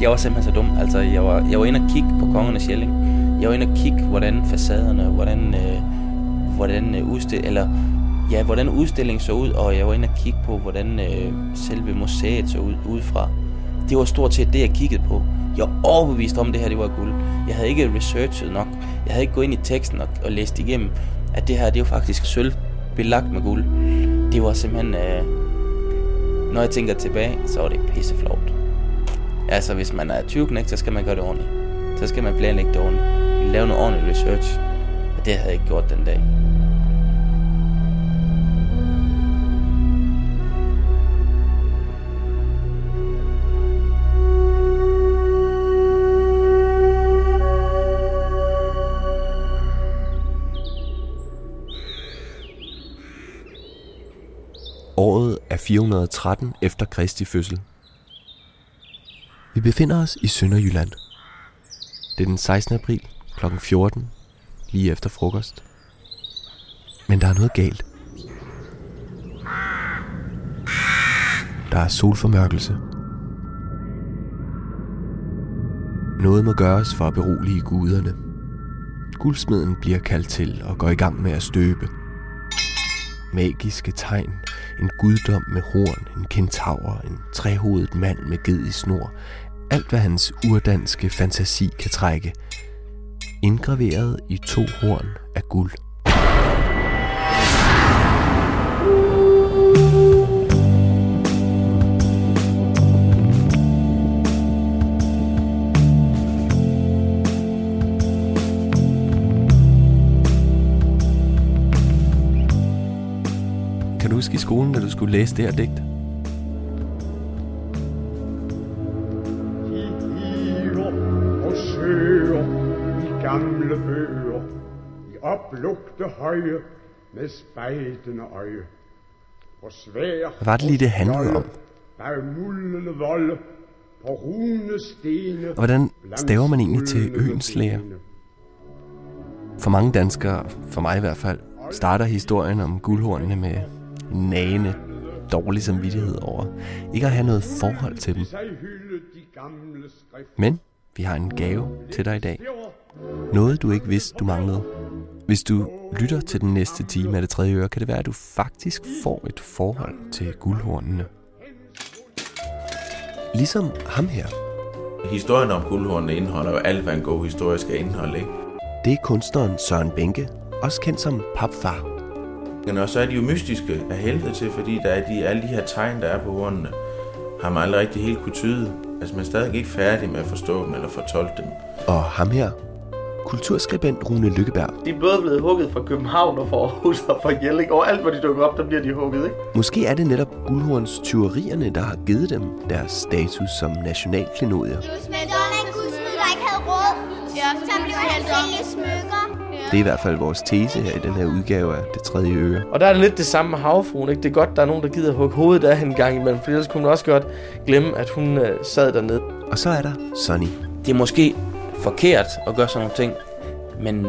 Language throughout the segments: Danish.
Jeg var simpelthen så dum. Altså, jeg var, jeg var inde og kigge på Kongernes Jelling. Jeg var inde og kigge, hvordan facaderne, hvordan, øh, hvordan øh, udstil, eller ja, hvordan udstillingen så ud, og jeg var inde og kigge på, hvordan øh, selve museet så ud udefra. Det var stort set det, jeg kiggede på. Jeg var overbevist om, at det her det var guld. Jeg havde ikke researchet nok. Jeg havde ikke gået ind i teksten og, og læst igennem, at det her det var faktisk sølv belagt med guld. Det var simpelthen... Øh, når jeg tænker tilbage, så var det pisseflot. Altså, hvis man er 20 så skal man gøre det ordentligt. Så skal man planlægge det ordentligt. Lave noget ordentligt research. Og det havde jeg ikke gjort den dag. Året er 413 efter Kristi fødsel. Vi befinder os i Sønderjylland. Det er den 16. april kl. 14, lige efter frokost. Men der er noget galt. Der er solformørkelse. Noget må gøres for at berolige guderne. Guldsmeden bliver kaldt til og går i gang med at støbe. Magiske tegn, en guddom med horn, en kentaur, en trehovedet mand med ged i snor. Alt hvad hans urdanske fantasi kan trække. Indgraveret i to horn af guld. Huske i skolen, da du skulle læse det her digt? og gamle bøger, i oplugte høje med spejdende øje. Hvor svær Hvad var det lige, det handlede om? Bag muldende volde, på rune stene. Og hvordan staver man egentlig til øens læger? For mange danskere, for mig i hvert fald, starter historien om guldhornene med nagende dårlig samvittighed over ikke at have noget forhold til dem. Men vi har en gave til dig i dag. Noget du ikke vidste, du manglede. Hvis du lytter til den næste time af det tredje øre, kan det være, at du faktisk får et forhold til guldhornene. Ligesom ham her. Historien om guldhornene indeholder jo alt, hvad en god historie skal indeholde, ikke? Det er kunstneren Søren Bænke, også kendt som Papfar. Men også så er de jo mystiske af helvede til, fordi der er de, alle de her tegn, der er på hornene, har man aldrig rigtig helt kunne tyde. Altså man er stadig ikke færdig med at forstå dem eller fortolke dem. Og ham her, kulturskribent Rune Lykkeberg. De er både blevet hugget fra København og fra Aarhus og fra Jelling. Og alt, hvor de dukker op, der bliver de hugget, ikke? Måske er det netop guldhorns tyverierne, der har givet dem deres status som nationalklenodier. Så var en gudsmid, der ikke havde råd. Ja, så blev han sælge smykker. Det er i hvert fald vores tese her i den her udgave af Det Tredje Øre. Og der er det lidt det samme med havfruen, ikke? Det er godt, der er nogen, der gider hugge hovedet af hende en gang imellem, for ellers kunne man også godt glemme, at hun øh, sad dernede. Og så er der Sonny. Det er måske forkert at gøre sådan nogle ting, men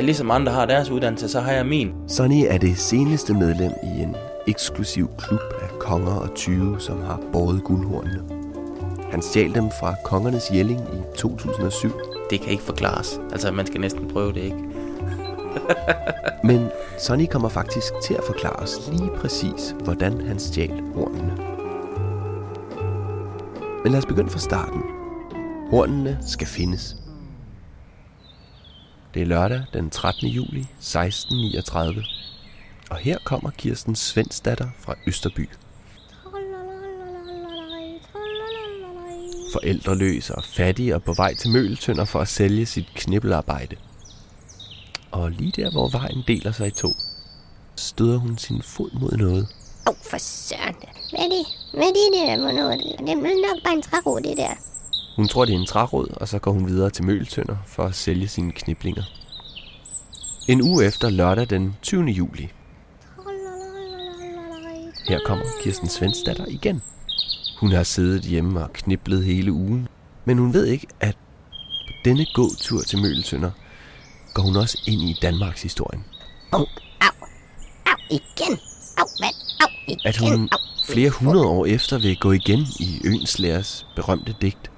ligesom andre har deres uddannelse, så har jeg min. Sonny er det seneste medlem i en eksklusiv klub af konger og tyve, som har båret guldhornene. Han stjal dem fra kongernes Jelling i 2007. Det kan ikke forklares. Altså, man skal næsten prøve det, ikke? Men Sonny kommer faktisk til at forklare os lige præcis, hvordan han stjal hornene. Men lad os begynde fra starten. Hornene skal findes. Det er lørdag den 13. juli 1639. Og her kommer Kirsten Svendsdatter fra Østerby. Forældreløs og fattig og på vej til Møltønder for at sælge sit knibbelarbejde. Og lige der, hvor vejen deler sig i to, støder hun sin fod mod noget. Åh, oh, for søren. Hvad er det? Hvad er det der for noget? Det er nok bare en træråd, det der. Hun tror, det er en træråd, og så går hun videre til Møltønder for at sælge sine kniblinger. En uge efter lørdag den 20. juli. Her kommer Kirsten Svensdatter igen. Hun har siddet hjemme og kniblet hele ugen, men hun ved ikke, at på denne gåtur til Møltønder går hun også ind i Danmarks historien. Au, au, au, igen. Au, vand, au, igen. At hun au. flere hundrede år efter vil gå igen i Øenslærers berømte digt.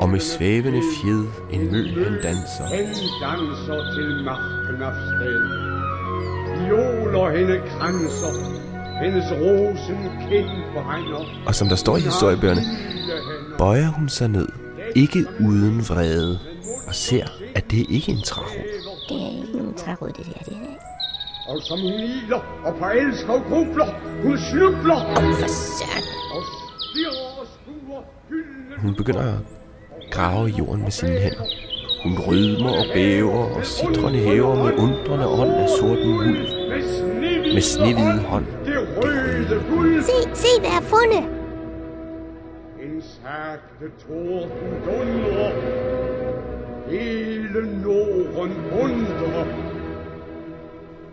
Og med svævende fjed en møl han danser. Han danser til fred. Violer hende kranser, hendes rosen kæmper hænder. Og som der står i historiebøgerne, bøjer hun sig ned, ikke uden vrede, og ser, at det ikke er en træro. Det er ikke nogen træråd, det der. Det er Og som hun iler og på elskov grubler, hun snubler og stirrer og skuer Hun begynder at grave i jorden med sine hænder. Hun rydmer og bæver og sidrende hæver med undrende ånd af sorten uld. med snehvid Med snehvide hånd. Det røde guld. Se, se, hvad jeg har fundet. En sagte torden dundrer, hele Norden undrer.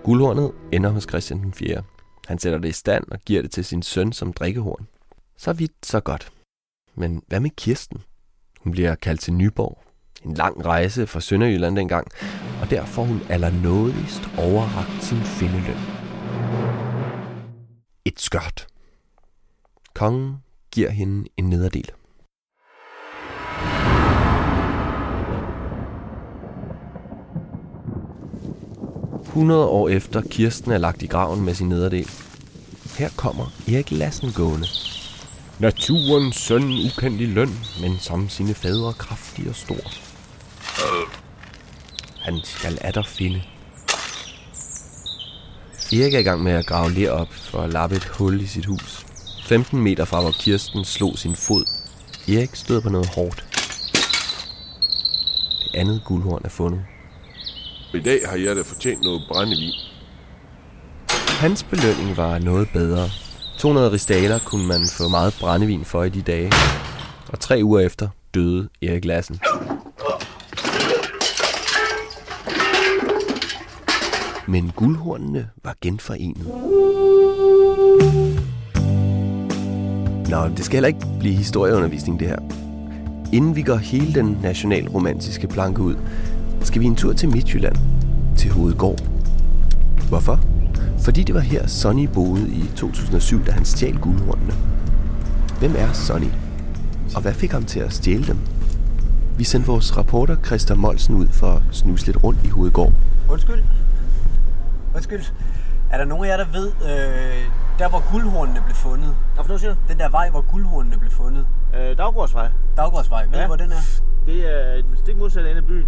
Guldhornet ender hos Christian den 4. Han sætter det i stand og giver det til sin søn som drikkehorn. Så vidt, så godt. Men hvad med Kirsten? Hun bliver kaldt til Nyborg. En lang rejse fra Sønderjylland dengang, og der får hun allernådigst overragt sin findeløn. Et skørt. Kongen giver hende en nederdel. – 100 år efter Kirsten er lagt i graven med sin nederdel. Her kommer Erik Lassen gående. Naturens søn ukendt i løn, men som sine fædre kraftig og stor. Han skal atter finde. Erik er i gang med at grave ler op for at lappe et hul i sit hus. 15 meter fra hvor Kirsten slog sin fod. Erik støder på noget hårdt. Det andet guldhorn er fundet. I dag har jeg da fortjent noget brændevin. Hans belønning var noget bedre. 200 ristaler kunne man få meget brændevin for i de dage. Og tre uger efter døde Erik Lassen. Men guldhornene var genforenet. Nå, det skal heller ikke blive historieundervisning det her. Inden vi går hele den nationalromantiske planke ud, skal vi en tur til Midtjylland, til Hovedgård. Hvorfor? Fordi det var her Sonny boede i 2007, da han stjal guldhornene. Hvem er Sonny? Og hvad fik ham til at stjæle dem? Vi sendte vores rapporter Christa Molsen ud for at snuse lidt rundt i Hovedgård. Undskyld. Undskyld. Er der nogen af jer, der ved, øh, der hvor guldhornene blev fundet? Hvad for noget siger du? Den der vej, hvor guldhornene blev fundet. Øh, Daggårdsvej. Daggårdsvej. Ved ja. I, hvor den er? Det er et stik modsatte ende af byen.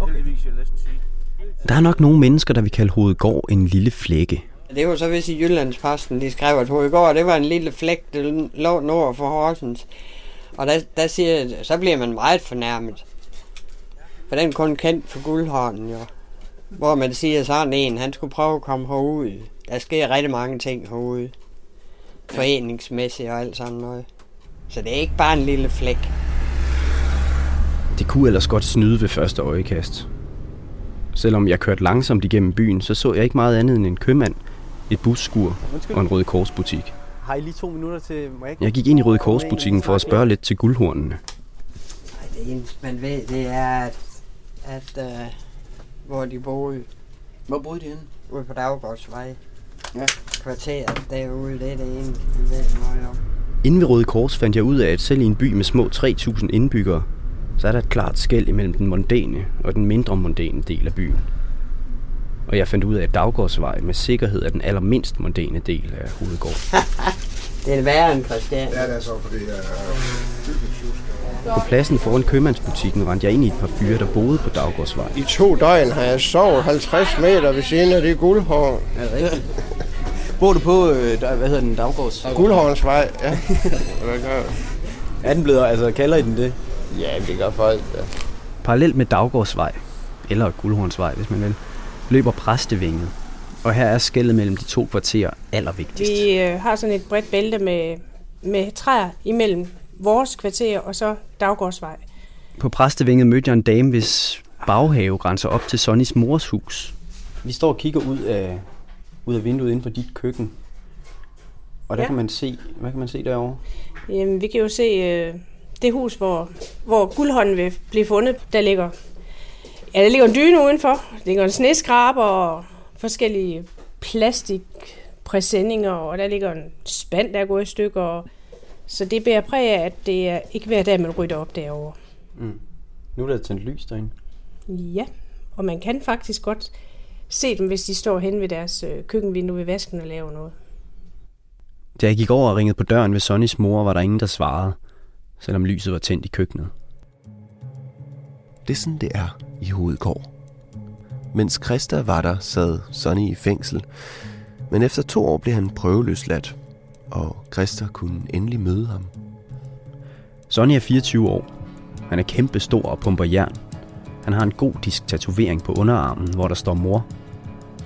Okay. Heldigvis, vil jeg næsten sige. Der er nok nogle mennesker, der vil kalde Hovedgård en lille flække. Det var så vist i Jyllandsposten, de skrev, at Hovedgård, det var en lille flæk, der lå nord for Horsens. Og der, der siger, så bliver man meget fornærmet. For den er kun kendt for guldhånden, jo. Hvor man siger sådan en, han skulle prøve at komme herud. Der sker rigtig mange ting herude. Foreningsmæssigt og alt sådan noget. Så det er ikke bare en lille flæk. Det kunne ellers godt snyde ved første øjekast. Selvom jeg kørte langsomt igennem byen, så så jeg ikke meget andet end en købmand, et busskur og en Røde Korsbutik. Har I lige to minutter til... Må jeg, ikke? Jeg gik ind i Røde Korsbutikken for at spørge lidt til guldhornene. Nej, det eneste man ved, det er, at, at uh, hvor de boede. Hvor boede de henne? Ude på Daggårdsvej. Ja. Kvarteret derude, det er det eneste, man ved noget om. Inden ved Røde Kors fandt jeg ud af, at selv i en by med små 3.000 indbyggere, så er der et klart skæld imellem den mondæne og den mindre mondæne del af byen. Og jeg fandt ud af, at Daggårdsvej med sikkerhed er den allermindst mondæne del af Hovedgård. Det er værre end Christian. Ja, det er så, fordi jeg På pladsen foran købmandsbutikken rendte jeg ind i et par fyre, der boede på Daggårdsvej. I to døgn har jeg sovet 50 meter ved siden af det guldhorn. Er det rigtigt? Bor du på, øh, der, hvad hedder den, Daggårds? Guldhornsvej, ja. Er den blevet, altså kalder I den det? Ja, det gør folk, ja. Parallelt med Daggårdsvej, eller Guldhornsvej, hvis man vil, løber Præstevinget. Og her er skældet mellem de to kvarterer allervigtigst. Vi øh, har sådan et bredt bælte med, med træer imellem vores kvarter og så Daggårdsvej. På Præstevinget mødte jeg en dame, hvis baghave grænser op til Sonnys mors hus. Vi står og kigger ud af, ud af vinduet inden for dit køkken. Og der Ja. kan man se, hvad kan man se derovre? Jamen, vi kan jo se øh, det hus, hvor, hvor guldhånden vil blive fundet. Der ligger, ja, der ligger en dyne udenfor. Der ligger en sneskraber og forskellige plastikpræsendinger, og der ligger en spand, der er gået i stykker. Så det bærer præg af, at det er ikke hver dag, man rydder op derovre. Mm. Nu er der tændt lys derinde. Ja, og man kan faktisk godt se dem, hvis de står hen ved deres øh, køkkenvindue ved vasken og laver noget. Da jeg gik over og ringede på døren ved Sonnys mor, var der ingen, der svarede, selvom lyset var tændt i køkkenet. Det er sådan, det er i Hovedgård. Mens Christa var der, sad Sonny i fængsel. Men efter to år blev han prøveløsladt, og Christa kunne endelig møde ham. Sonny er 24 år. Han er kæmpe stor og pumper jern. Han har en god disk tatovering på underarmen, hvor der står mor.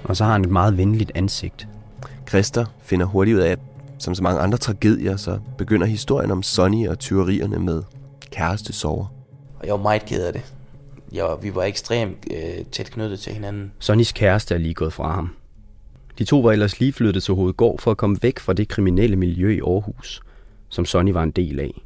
Og så har han et meget venligt ansigt. Christa finder hurtigt ud af, at som så mange andre tragedier, så begynder historien om Sonny og tyverierne med kæreste sover. Og jeg var meget ked af det. Jeg, vi var ekstremt øh, tæt knyttet til hinanden. Sonnys kæreste er lige gået fra ham. De to var ellers lige flyttet til Hovedgård for at komme væk fra det kriminelle miljø i Aarhus, som Sonny var en del af.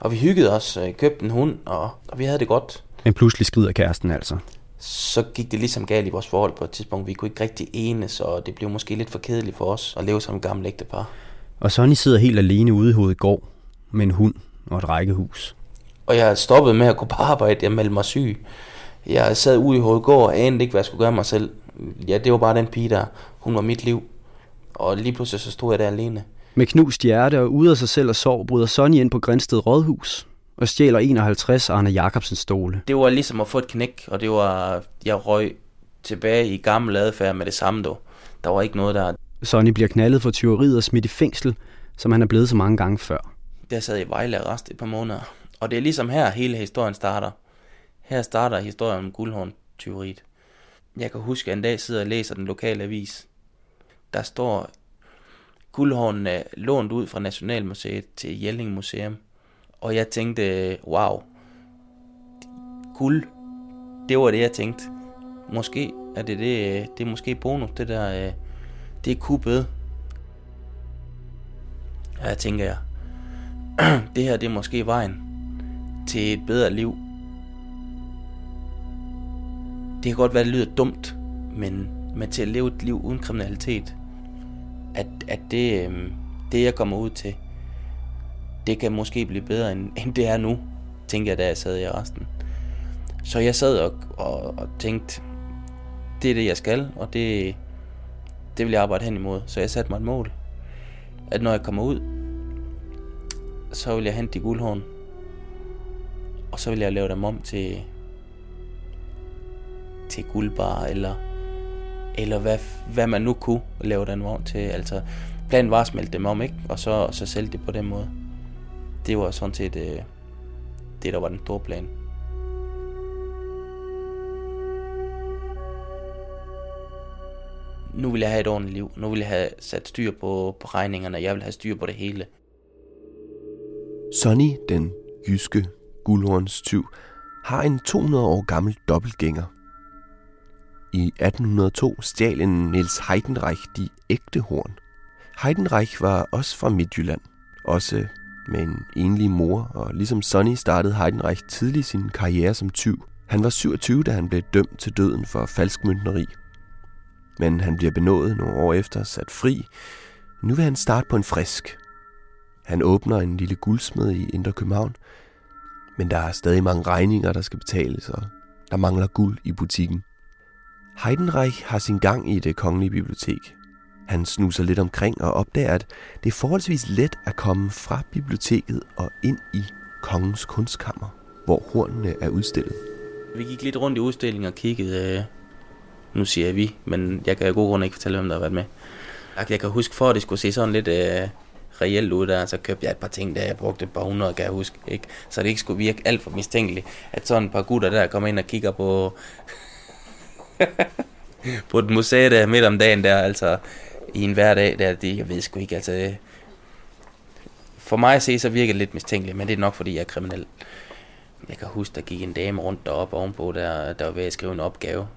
Og vi hyggede os, øh, købte en hund, og, og vi havde det godt. Men pludselig skrider kæresten altså. Så gik det ligesom galt i vores forhold på et tidspunkt. Vi kunne ikke rigtig enes, og det blev måske lidt for kedeligt for os at leve som et gammelt ægtepar. Og Sonny sidder helt alene ude i Hovedgård med en hund og et rækkehus. Og jeg stoppede med at gå på arbejde. Jeg meldte mig syg. Jeg sad ude i Hovedgård og anede ikke, hvad jeg skulle gøre mig selv. Ja, det var bare den pige der. Hun var mit liv. Og lige pludselig så stod jeg der alene. Med knust hjerte og ude af sig selv og sorg, bryder Sonny ind på Grænsted Rådhus og stjæler 51 Arne Jacobsens stole. Det var ligesom at få et knæk, og det var, jeg røg tilbage i gammel adfærd med det samme dog. Der var ikke noget der. Sonny bliver knaldet for tyveriet og smidt i fængsel, som han er blevet så mange gange før. Der sad jeg i Vejle arrest et par måneder. Og det er ligesom her, hele historien starter. Her starter historien om guldhorn tyveriet. Jeg kan huske, at en dag sidder og læser den lokale avis. Der står, guldhornene lånt ud fra Nationalmuseet til Jelling Museum. Og jeg tænkte, wow, guld, det var det, jeg tænkte. Måske er det det, det er måske bonus, det der, øh, det er kuppet. Ja, tænker jeg. det her, det er måske vejen til et bedre liv. Det kan godt være, det lyder dumt, men, men til at leve et liv uden kriminalitet, at, at det, øhm, det, jeg kommer ud til, det kan måske blive bedre, end, end det er nu, tænker jeg, da jeg sad i resten. Så jeg sad og, og, og tænkte, det er det, jeg skal, og det, det vil jeg arbejde hen imod. Så jeg satte mig et mål, at når jeg kommer ud, så vil jeg hente de guldhorn, og så vil jeg lave dem om til, til guldbar, eller, eller hvad, hvad man nu kunne lave den vogn til. Altså, planen var at smelte dem om, ikke? Og så, og så sælge det på den måde. Det var sådan set øh, det, der var den store plan. Nu vil jeg have et ordentligt liv. Nu vil jeg have sat styr på, på regningerne. Jeg vil have styr på det hele. Sonny, den jyske guldhornstyv, har en 200 år gammel dobbeltgænger. I 1802 stjal en Niels Heidenreich de ægte horn. Heidenreich var også fra Midtjylland, også med en enlig mor, og ligesom Sonny startede Heidenreich tidlig sin karriere som tyv. Han var 27, da han blev dømt til døden for falskmyntneri. Men han bliver benådet nogle år efter sat fri. Nu vil han starte på en frisk. Han åbner en lille guldsmed i Indre København, men der er stadig mange regninger, der skal betales, og der mangler guld i butikken. Heidenreich har sin gang i det kongelige bibliotek. Han snuser lidt omkring og opdager, at det er forholdsvis let at komme fra biblioteket og ind i kongens kunstkammer, hvor hornene er udstillet. Vi gik lidt rundt i udstillingen og kiggede. Øh, nu siger jeg vi, men jeg kan af god grund ikke fortælle, hvem der har været med. Jeg kan huske, for at det skulle se sådan lidt øh, reelt ud der, så købte jeg et par ting, der jeg brugte et par hundrede, kan jeg huske. Ikke? Så det ikke skulle virke alt for mistænkeligt, at sådan et par gutter der kommer ind og kigger på, på et museum der midt om dagen der, altså i en hverdag, der, det, jeg ved sgu ikke, altså for mig at se, så virker det lidt mistænkeligt, men det er nok, fordi jeg er kriminel. Jeg kan huske, der gik en dame rundt deroppe ovenpå, der, der var ved at skrive en opgave.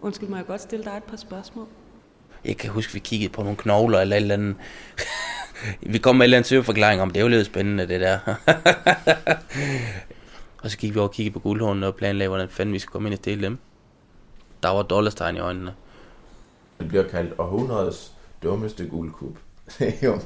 Undskyld, må jeg godt stille dig et par spørgsmål? Jeg kan huske, vi kiggede på nogle knogler eller et eller andet. vi kom med en eller anden søgeforklaring om, det er jo lidt spændende, det der. og så gik vi over og kiggede på guldhornene og planlagde, hvordan fanden vi skulle komme ind og stille dem. Der var dollarstegn i øjnene. Det bliver kaldt århundredets dummeste guldkub. Det er jo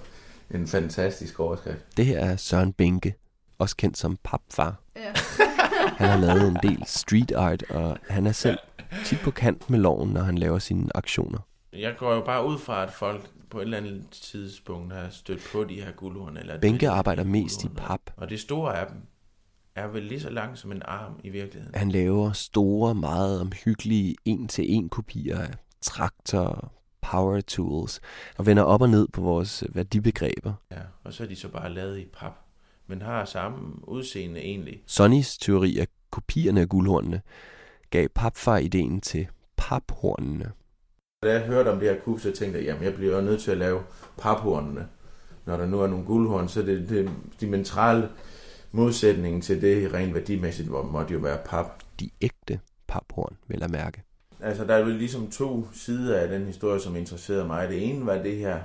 en fantastisk overskrift. Det her er Søren Benke, også kendt som papfar. Ja. han har lavet en del street art, og han er selv tit på kant med loven, når han laver sine aktioner. Jeg går jo bare ud fra, at folk på et eller andet tidspunkt har stødt på de her guldhorn. Eller Benke arbejder mest i pap. Og det store af dem er vel lige så lang som en arm i virkeligheden. Han laver store, meget omhyggelige en-til-en kopier af traktor, power tools, og vender op og ned på vores værdibegreber. Ja, og så er de så bare lavet i pap, men har samme udseende egentlig. Sonnys teori af kopierne af guldhornene gav papfar ideen til paphornene. Da jeg hørte om det her kub, så tænkte jeg, jamen jeg bliver nødt til at lave paphornene. Når der nu er nogle guldhorn, så det, det dimensionale modsætningen til det rent værdimæssigt, hvor måtte jo være pap. De ægte paphorn, vil jeg mærke. Altså, der er jo ligesom to sider af den historie, som interesserede mig. Det ene var det her,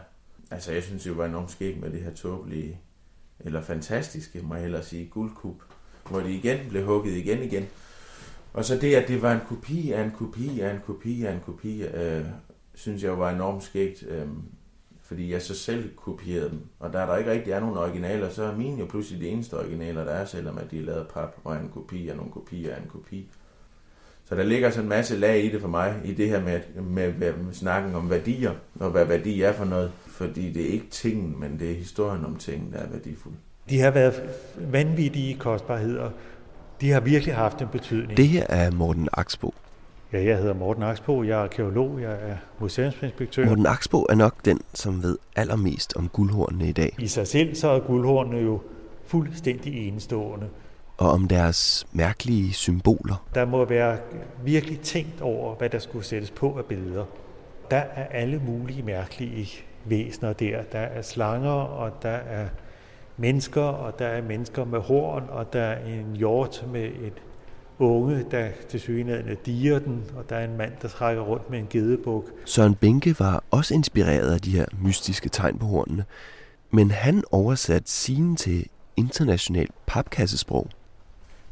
altså jeg synes jo var enormt skægt med det her tåbelige, eller fantastiske, må jeg hellere sige, guldkub, hvor det igen blev hugget igen igen. Og så det, at det var en kopi af en kopi af en kopi af en kopi, øh, synes jeg var enormt skægt, øh, fordi jeg så selv kopierede dem. Og der er der ikke rigtig er nogen originaler, så er mine jo pludselig de eneste originaler, der er, selvom at de er lavet pap og en kopi af nogle kopier af en kopi. Så der ligger sådan en masse lag i det for mig, i det her med, med, med, med snakken om værdier, og hvad værdi er for noget. Fordi det er ikke tingen, men det er historien om tingen, der er værdifuld. De har været vanvittige kostbarheder. De har virkelig haft en betydning. Det her er Morten Axbo. Ja, jeg hedder Morten Axbo, jeg er arkeolog, jeg er museumsinspektør. Morten Axbo er nok den, som ved allermest om guldhornene i dag. I sig selv så er guldhornene jo fuldstændig enestående. Og om deres mærkelige symboler. Der må være virkelig tænkt over, hvad der skulle sættes på af billeder. Der er alle mulige mærkelige væsener der. Der er slanger, og der er mennesker, og der er mennesker med horn, og der er en hjort med et unge, der til synligheden diger den, og der er en mand, der trækker rundt med en gedebuk. Søren Benke var også inspireret af de her mystiske tegn på hornene, men han oversatte sine til internationalt papkassesprog.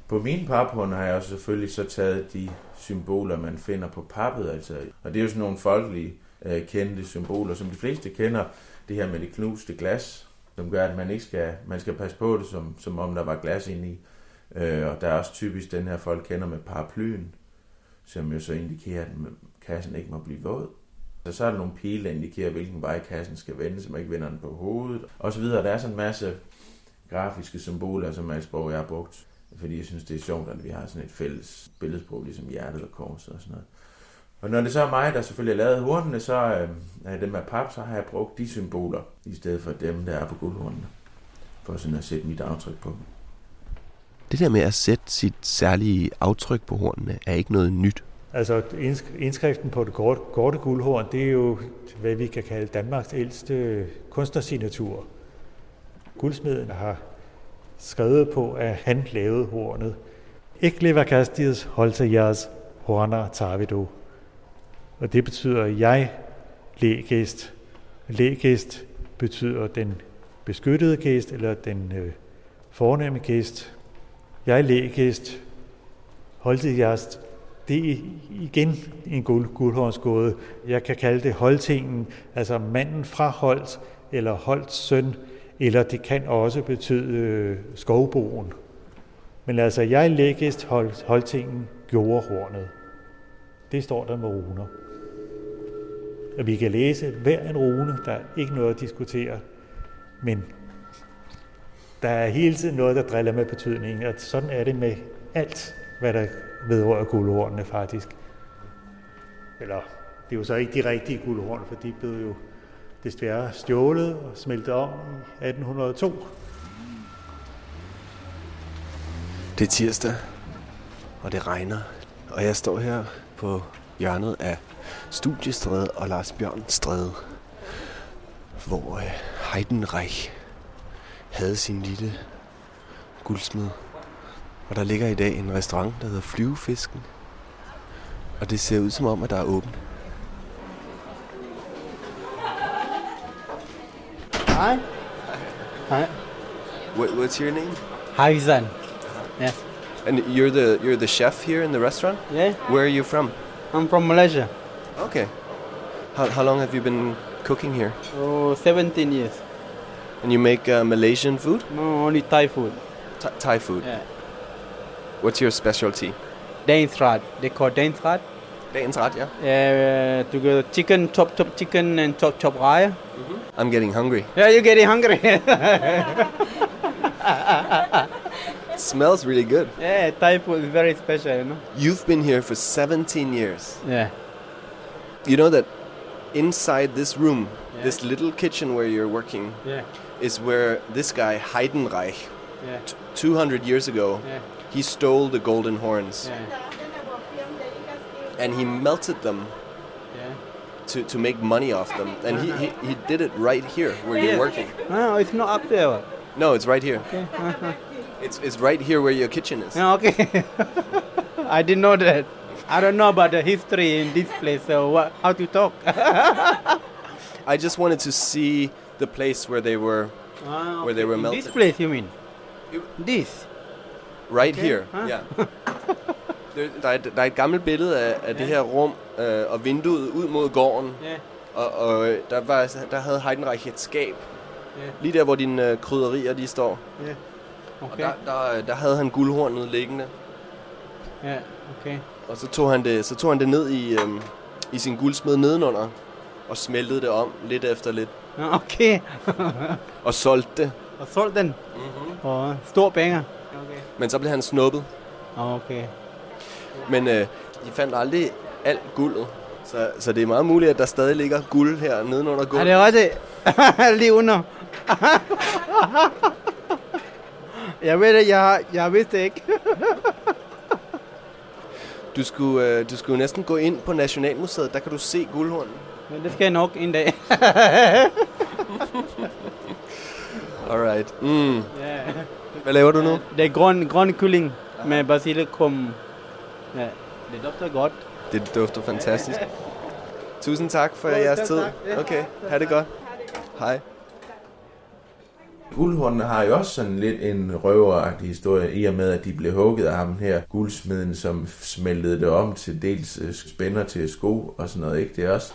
På min paphorn har jeg selvfølgelig så taget de symboler, man finder på pappet, altså, og det er jo sådan nogle folkelige øh, kendte symboler, som de fleste kender. Det her med det knuste glas, som gør, at man ikke skal, man skal passe på det, som, som om der var glas inde i. Øh, og der er også typisk den her, folk kender med paraplyen, som jo så indikerer, at kassen ikke må blive våd. Så, så er der nogle pile, der indikerer, hvilken vej kassen skal vende, så man ikke vender den på hovedet. Og så videre. Der er sådan en masse grafiske symboler, som er Borg sprog, jeg har brugt. Fordi jeg synes, det er sjovt, at vi har sådan et fælles billedsprog, ligesom hjertet og korset og sådan noget. Og når det så er mig, der selvfølgelig har lavet hornene, så øh, er dem af pap, så har jeg brugt de symboler, i stedet for dem, der er på guldhornene. For sådan at sætte mit aftryk på dem. Det der med at sætte sit særlige aftryk på hornene er ikke noget nyt. Altså indskriften på det korte, korte guldhorn, det er jo, hvad vi kan kalde Danmarks ældste kunstnersignatur. Guldsmeden har skrevet på, at han lavede hornet. Ekle kastides holte jeres horner tavido. Og det betyder, jeg lægæst. Lægæst betyder den beskyttede gæst, eller den øh, fornemme gæst. Jeg lægæst. Holte jeres det er igen en guld, guldhåndsgåde. Jeg kan kalde det holdtingen, altså manden fra Holt, eller Holts søn, eller det kan også betyde øh, skovboen. Men altså, jeg læggest hold, holdtingen gjorde hornet. det står der med runer. Og vi kan læse hver en rune, der er ikke noget at diskutere, men der er hele tiden noget, der driller med betydningen, og sådan er det med alt, hvad der vedrører guldhornene faktisk. Eller, det er jo så ikke de rigtige guldhorn, for de blev jo desværre stjålet og smeltet om i 1802. Det er tirsdag, og det regner, og jeg står her på hjørnet af Studiestræde og Lars Bjørn Stræde, hvor øh, Heidenreich havde sin lille guldsmed. Og der ligger i dag en restaurant, der hedder Flyvefisken. Og det ser ud som om, at der er åbent. Hi. Hi. What, what's your name? Haizan. Yes. And you're the you're the chef here in the restaurant? Yeah. Where are you from? I'm from Malaysia. Okay. How, how long have you been cooking here? Oh, 17 years. And you make uh, Malaysian food? No, only Thai food. Th- Thai food. Yeah. What's your specialty? Danes rat. They call Danes rat. Dagens Yeah, ja. Uh, together chicken, chop chop chicken and chop chop rye. I'm getting hungry. Yeah, you're getting hungry. It smells really good. yeah, Thai food is very special, you know. You've been here for 17 years. Yeah. You know that inside this room, Yeah. this little kitchen where you're working, Yeah. Is where this guy Heidenreich, Yeah. t- 200 years ago, Yeah. he stole the golden horns Yeah. and he melted them Yeah. to, to make money off them. And he, he, he did it right here where you're working. No, it's not up there. No, it's right here. Okay. Uh-huh. It's, it's right here where your kitchen is. Okay. I didn't know that. I don't know about the history in this place. So what? How to talk? I just wanted to see the place where they were Ah, where they okay. were In melted. This place, you mean? This. Right Okay. here. Ah. Ja. Der, er et, der er et gammelt billede af, af det her rum øh, og vinduet ud mod gården. Ja. Og, og øh, der, var, der havde Heidenreich et skab. Ja. Lige der, hvor dine øh, krydderier de står. Ja. Og Okay. der, der, der havde han guldhornet liggende. Ja, okay. Og så tog han det, så tog han det ned i, øhm, i sin guldsmed nedenunder. Og smeltede det om lidt efter lidt. Ja, Okay. Og solgte det. og solgte den. Mm-hmm. Og stor banger. Okay. Men så blev han snuppet. Okay. Men øh, de fandt aldrig alt guldet. Så, så det er meget muligt, at der stadig ligger guld her nedenunder Er gulvet. det rigtigt? Lige under. jeg ved det, jeg, jeg vidste det ikke. Du skulle, øh, du skulle næsten gå ind på Nationalmuseet. Der kan du se guldhornen. Men det skal jeg nok en dag. Alright. Mm. Ja. Hvad laver du nu? Det er grøn, grøn kylling med basilikum. Ja, det dufter godt. Det dufter fantastisk. Tusind tak for Jo, jeres tid. tak. Ja. Okay, ha' det godt. Hej. Guldhornene har jo også sådan lidt en røveragtig historie, i og med, at de blev hugget af ham her, guldsmeden, som smeltede det om til dels øh, spænder til sko og sådan noget, ikke? Det er også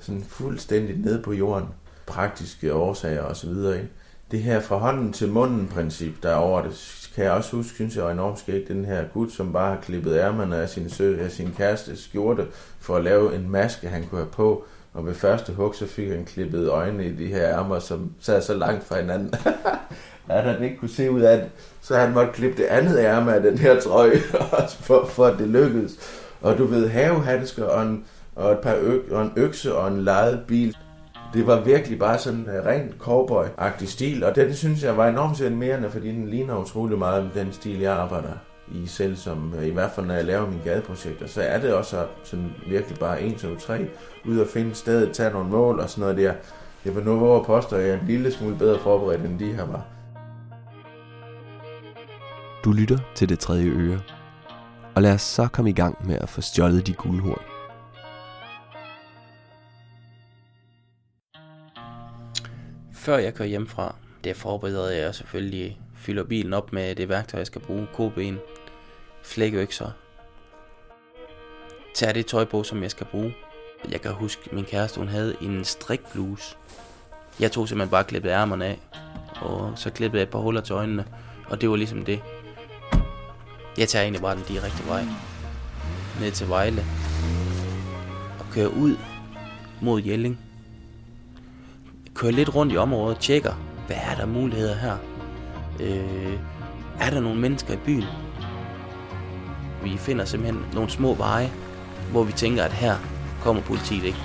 sådan fuldstændig nede på jorden, praktiske årsager og så videre, ikke? Det her fra hånden til munden princip, der er over det, kan jeg også huske, synes jeg er enormt skægt, den her gut, som bare har klippet ærmerne af sin, sø, af sin kæreste skjorte, for at lave en maske, han kunne have på, og ved første hug, så fik han klippet øjnene i de her ærmer, som sad så langt fra hinanden, at han ikke kunne se ud af det. Så han måtte klippe det andet ærme af den her trøje, for, for at det lykkedes. Og du ved, havehandsker og, en, og et par øk, og en økse og en lejet bil. Det var virkelig bare sådan øh, en rent cowboy stil, og den synes jeg var enormt animerende, fordi den ligner utrolig meget den stil, jeg arbejder i selv, som øh, i hvert fald når jeg laver mine gadeprojekter, så er det også sådan virkelig bare 1, 2, 3, ud og finde stedet, tage nogle mål og sådan noget der. Jeg vil nu våge at påstå, at jeg er en lille smule bedre forberedt, end de her var. Du lytter til det tredje øre. Og lad os så komme i gang med at få stjålet de guldhorn. Før jeg kører hjemmefra, det forbereder jeg selvfølgelig fylder bilen op med det værktøj, jeg skal bruge. Koben, flækøkser. Tager det tøj på, som jeg skal bruge. Jeg kan huske, min kæreste hun havde en strikbluse. Jeg tog simpelthen bare klippet ærmerne af. Og så klippede jeg et par huller til øjnene. Og det var ligesom det. Jeg tager egentlig bare den direkte vej. Ned til Vejle. og kører ud mod Jelling. Kører lidt rundt i området og tjekker, hvad er der muligheder her? Øh, er der nogle mennesker i byen? Vi finder simpelthen nogle små veje, hvor vi tænker, at her kommer politiet ikke.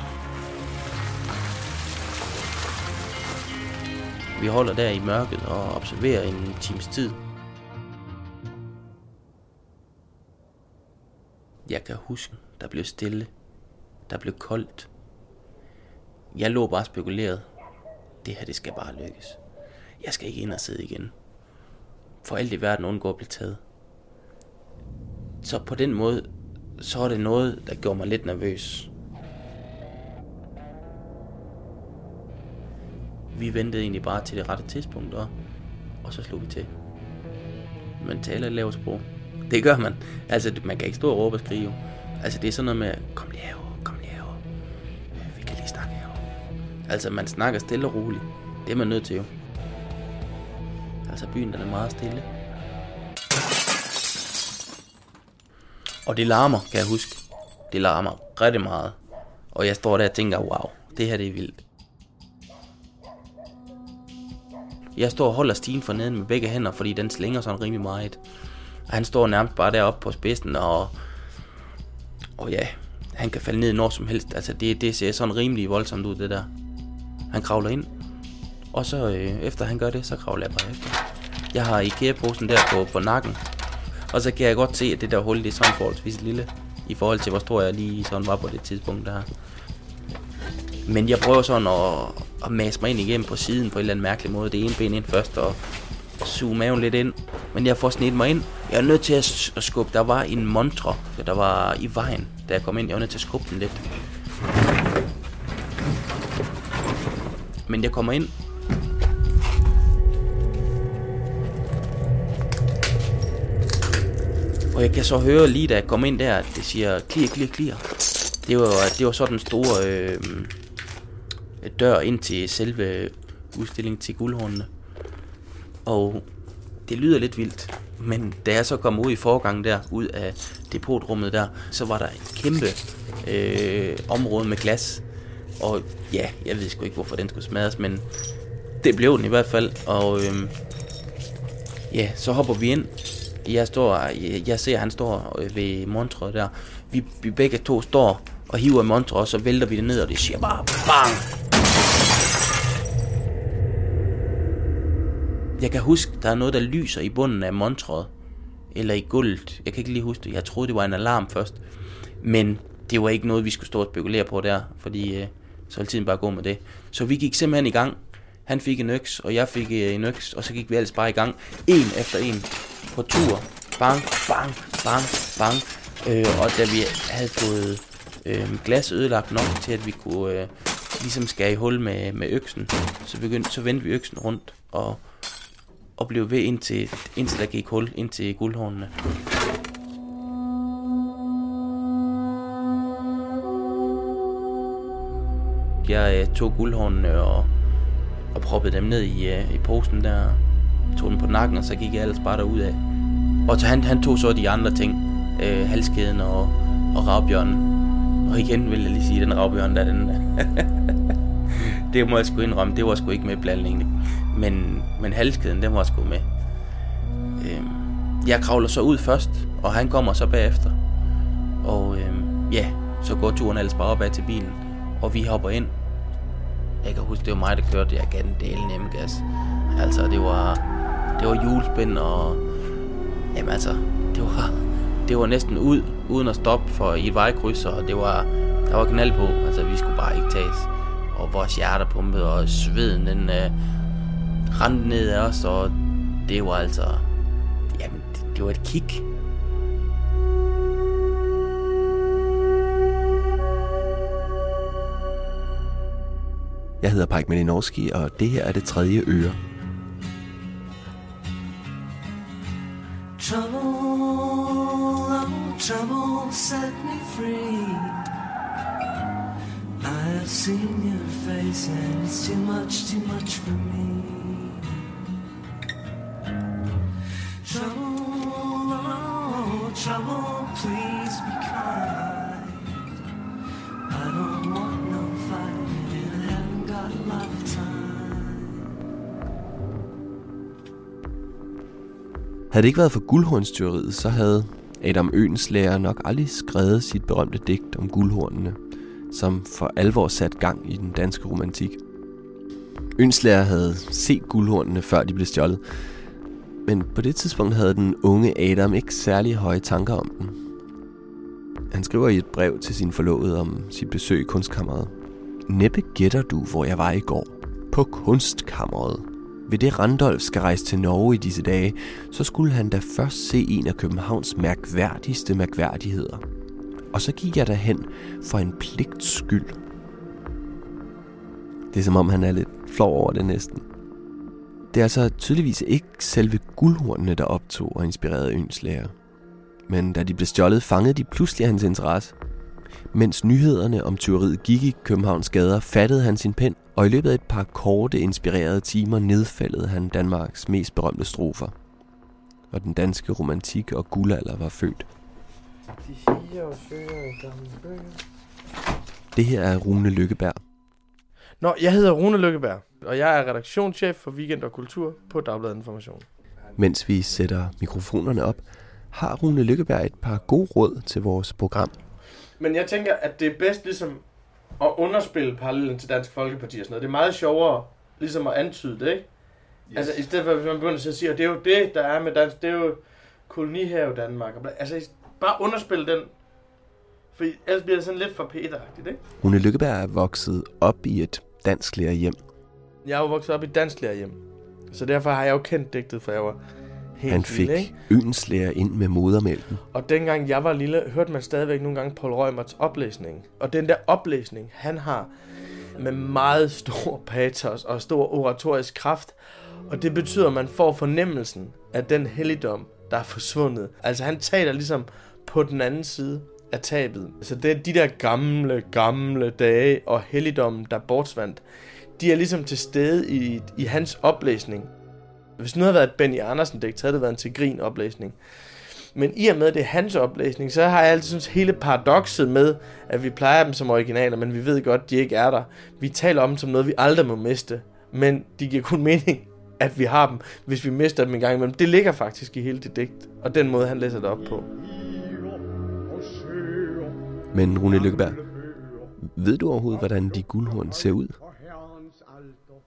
Vi holder der i mørket og observerer en times tid. Jeg kan huske, der blev stille. Der blev koldt. Jeg lå bare spekuleret. Det her, det skal bare lykkes. Jeg skal ikke ind og sidde igen. For alt i verden undgår at blive taget. Så på den måde, så er det noget, der gjorde mig lidt nervøs. Vi ventede egentlig bare til det rette tidspunkt, og, og så slog vi til. Man taler et lavt sprog. Det gør man. Altså, man kan ikke stå og råbe og skrive. Altså, det er sådan noget med, kom lige herover, Altså, man snakker stille og roligt. Det er man nødt til jo. Altså, byen den er meget stille. Og det larmer, kan jeg huske. Det larmer rigtig meget. Og jeg står der og tænker, wow, det her det er vildt. Jeg står og holder stigen for neden med begge hænder, fordi den slænger sådan rimelig meget. Og han står nærmest bare deroppe på spidsen, og, og ja, han kan falde ned når som helst. Altså det, det ser sådan rimelig voldsomt ud, det der. Han kravler ind, og så øh, efter han gør det, så kravler jeg bare efter. Jeg har IKEA-posen der på, på nakken, og så kan jeg godt se, at det der hul, det er sådan forholdsvis lille, i forhold til, hvor stor jeg lige sådan var på det tidspunkt der. Men jeg prøver sådan at, at mase mig ind igennem på siden på en eller anden mærkelig måde. Det ene ben ind først, og suge maven lidt ind. Men jeg får snedt mig ind. Jeg er nødt til at, at skubbe. Der var en montre, der var i vejen, da jeg kom ind. Jeg var nødt til at skubbe den lidt. Men jeg kommer ind. Og jeg kan så høre lige da jeg kom ind der, at det siger klir, klir, klir. Det var, det var så den store øh, dør ind til selve udstillingen til guldhornene. Og det lyder lidt vildt, men da jeg så kom ud i forgangen der, ud af depotrummet der, så var der et kæmpe øh, område med glas. Og ja, jeg ved sgu ikke, hvorfor den skulle smadres, men det blev den i hvert fald. Og øhm, ja, så hopper vi ind. Jeg, står, jeg, jeg ser, at han står øh, ved montret der. Vi, vi begge to står og hiver i montret, og så vælter vi det ned, og det siger bare bang! Jeg kan huske, der er noget, der lyser i bunden af montret. Eller i gulvet. Jeg kan ikke lige huske det. Jeg troede, det var en alarm først. Men det var ikke noget, vi skulle stå og spekulere på der. Fordi øh, så vil tiden bare gå med det. Så vi gik simpelthen i gang. Han fik en øks, og jeg fik øh, en øks. Og så gik vi ellers bare i gang. En efter en. På tur. Bang, bang, bang, bang. Øh, og da vi havde fået øh, glas ødelagt nok til, at vi kunne øh, ligesom skære i hul med, med øksen, så, begyndte, så vendte vi øksen rundt. Og og blev ved indtil, indtil der gik hul ind til guldhornene. Jeg øh, tog guldhornene og, og proppede dem ned i, øh, i posen der, tog dem på nakken, og så gik jeg ellers bare derud af. Og så han, han tog så de andre ting, øh, halskæden og, og ravbjørnen. Og igen vil jeg lige sige, den ravbjørn der, den, det må jeg sgu indrømme, det var sgu ikke med blandingen. Men, men halskæden, den var sgu med. Øhm, jeg kravler så ud først, og han kommer så bagefter. Og øhm, ja, så går turen ellers bare opad til bilen, og vi hopper ind. Jeg kan huske, det var mig, der kørte. Jeg gav den del nemme gas. Altså, det var, det var julespind, og jamen altså, det var, det var næsten ud, uden at stoppe for i et vejkryds, og det var, der var knald på. Altså, vi skulle bare ikke tages. Og vores hjerter pumpede, og sveden, den øh, rendte ned af os, og det var altså, jamen, det, det var et kick. Jeg hedder Pajk Malinowski, og det her er det tredje øre. Trouble, oh, trouble, set me free. I have seen your face, and it's too much, too much for me. Havde det ikke været for guldhornstyveriet, så havde Adam Øenslæger nok aldrig skrevet sit berømte digt om guldhornene, som for alvor sat gang i den danske romantik. Ønslæger havde set guldhornene, før de blev stjålet, men på det tidspunkt havde den unge Adam ikke særlig høje tanker om den. Han skriver i et brev til sin forlovede om sit besøg i kunstkammeret. Næppe gætter du, hvor jeg var i går. På kunstkammeret. Ved det Randolph skal rejse til Norge i disse dage, så skulle han da først se en af Københavns mærkværdigste mærkværdigheder. Og så gik jeg derhen for en pligts skyld. Det er som om han er lidt flov over det næsten. Det er altså tydeligvis ikke selve guldhornene, der optog og inspirerede Øns lærer. Men da de blev stjålet, fangede de pludselig hans interesse. Mens nyhederne om tyveriet gik i Københavns gader, fattede han sin pen, og i løbet af et par korte, inspirerede timer nedfældede han Danmarks mest berømte strofer. Og den danske romantik og guldalder var født. De siger og søger i gamle bøger. Det her er Rune Lykkeberg. Nå, jeg hedder Rune Lykkeberg, og jeg er redaktionschef for Weekend og Kultur på Dagbladet Information. Mens vi sætter mikrofonerne op, har Rune Lykkeberg et par gode råd til vores program. Men jeg tænker, at det er bedst ligesom at underspille parallellen til Dansk Folkeparti og sådan noget. Det er meget sjovere ligesom at antyde det, ikke? Yes. Altså i stedet for, hvis man begynder at sige, at det er jo det, der er med dansk, det er jo kolonihave Danmark. og bla- Altså bare underspille den, for ellers bliver det sådan lidt for pæderagtigt, ikke? Rune Lykkeberg er vokset op i et dansk hjem. Jeg er jo vokset op i et dansk hjem, så derfor har jeg jo kendt digtet, for jeg var helt Han fik lille, ikke? øens lærer ind med modermælken. Og dengang jeg var lille, hørte man stadigvæk nogle gange Paul Reumerts oplæsning. Og den der oplæsning, han har med meget stor patos og stor oratorisk kraft. Og det betyder, at man får fornemmelsen af den helligdom, der er forsvundet. Altså han taler ligesom på den anden side af tabet. Så det er de der gamle, gamle dage og helligdommen, der bortsvandt. De er ligesom til stede i, i hans oplæsning. Hvis nu havde været et Benny Andersen digt, så havde det været en til grin oplæsning. Men i og med, at det er hans oplæsning, så har jeg altid synes hele paradokset med, at vi plejer dem som originaler, men vi ved godt, at de ikke er der. Vi taler om dem som noget, vi aldrig må miste. Men de giver kun mening, at vi har dem, hvis vi mister dem en gang imellem. Det ligger faktisk i hele det digt, og den måde, han læser det op på. Men Rune Lykkeberg, ved du overhovedet, hvordan de guldhorn ser ud?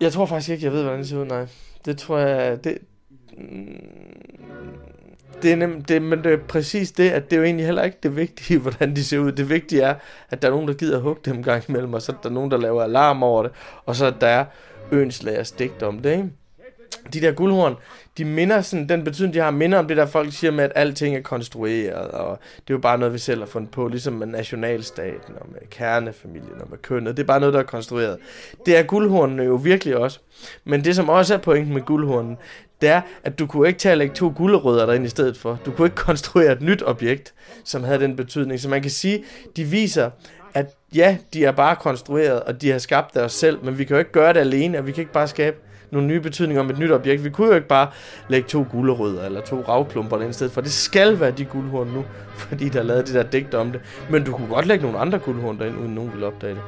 Jeg tror faktisk ikke, jeg ved, hvordan det ser ud, nej. Det tror jeg... Det, mm, det er nemt, det, men det er præcis det, at det er jo egentlig heller ikke det vigtige, hvordan de ser ud. Det vigtige er, at der er nogen, der gider hugge dem gang imellem, og så er der nogen, der laver alarm over det, og så er der øenslagers stigt om det, ikke? De der guldhorn, de minder sådan, den betydning, de har, minder om det der folk siger med, at alting er konstrueret, og det er jo bare noget, vi selv har fundet på, ligesom med nationalstaten, og med kernefamilien, og med kønnet. Det er bare noget, der er konstrueret. Det er guldhornene jo virkelig også. Men det, som også er pointen med guldhornen, det er, at du kunne ikke tage at lægge to gulerødder derind i stedet for. Du kunne ikke konstruere et nyt objekt, som havde den betydning. Så man kan sige, de viser, at ja, de er bare konstrueret, og de har skabt det os selv, men vi kan jo ikke gøre det alene, og vi kan ikke bare skabe nogle nye betydninger om et nyt objekt. Vi kunne jo ikke bare lægge to gulerødder eller to ravklumper ind i stedet for. Det skal være de guldhorn nu, fordi der er lavet det der digt om det. Men du kunne godt lægge nogle andre guldhorn derind, uden nogen vil opdage det.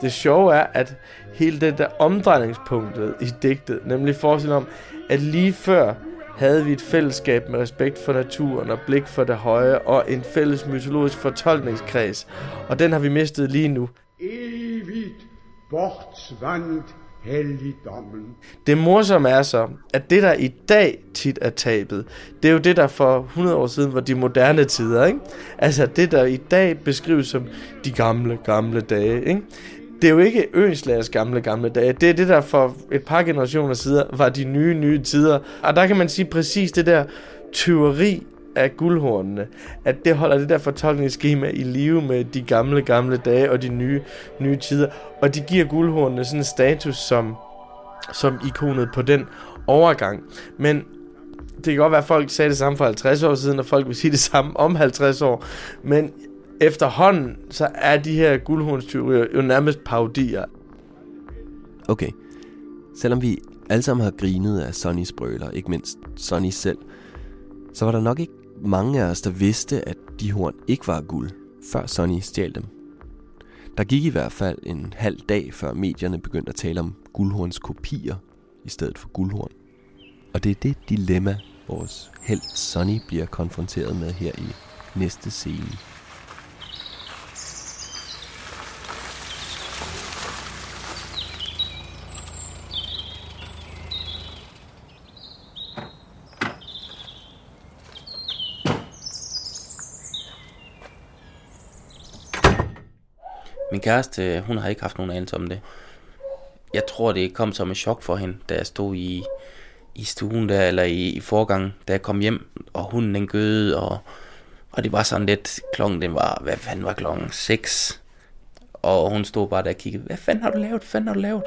Det sjove er, at hele det der omdrejningspunktet i digtet, nemlig forestillingen om, at lige før havde vi et fællesskab med respekt for naturen og blik for det høje og en fælles mytologisk fortolkningskreds. Og den har vi mistet lige nu. Evigt bortsvandt helligdommen. Det morsomme er så, at det der i dag tit er tabet, det er jo det der for 100 år siden var de moderne tider, ikke? Altså det der i dag beskrives som de gamle, gamle dage, ikke? Det er jo ikke Øenslagers gamle, gamle dage. Det er det, der for et par generationer siden var de nye, nye tider. Og der kan man sige præcis det der tyveri af guldhornene, at det holder det der fortolkningsskema i live med de gamle, gamle dage og de nye, nye tider. Og de giver guldhornene sådan en status som, som ikonet på den overgang. Men det kan godt være, at folk sagde det samme for 50 år siden, og folk vil sige det samme om 50 år. Men efterhånden, så er de her guldhornstyverier jo nærmest parodier. Okay, selvom vi alle sammen har grinet af Sonnys brøler, ikke mindst Sonny selv, så var der nok ikke mange af os, der vidste, at de horn ikke var guld, før Sonny stjal dem. Der gik i hvert fald en halv dag, før medierne begyndte at tale om guldhorns kopier i stedet for guldhorn. Og det er det dilemma, vores held Sonny bliver konfronteret med her i næste scene. Kæreste, hun har ikke haft nogen anelse om det. Jeg tror, det kom som et chok for hende, da jeg stod i, i stuen der, eller i, i forgangen, da jeg kom hjem, og hunden den gøde, og, og det var sådan lidt, klokken den var, hvad fanden var klokken? 6. Og hun stod bare der og kiggede, hvad fanden har du lavet, hvad fanden har du lavet?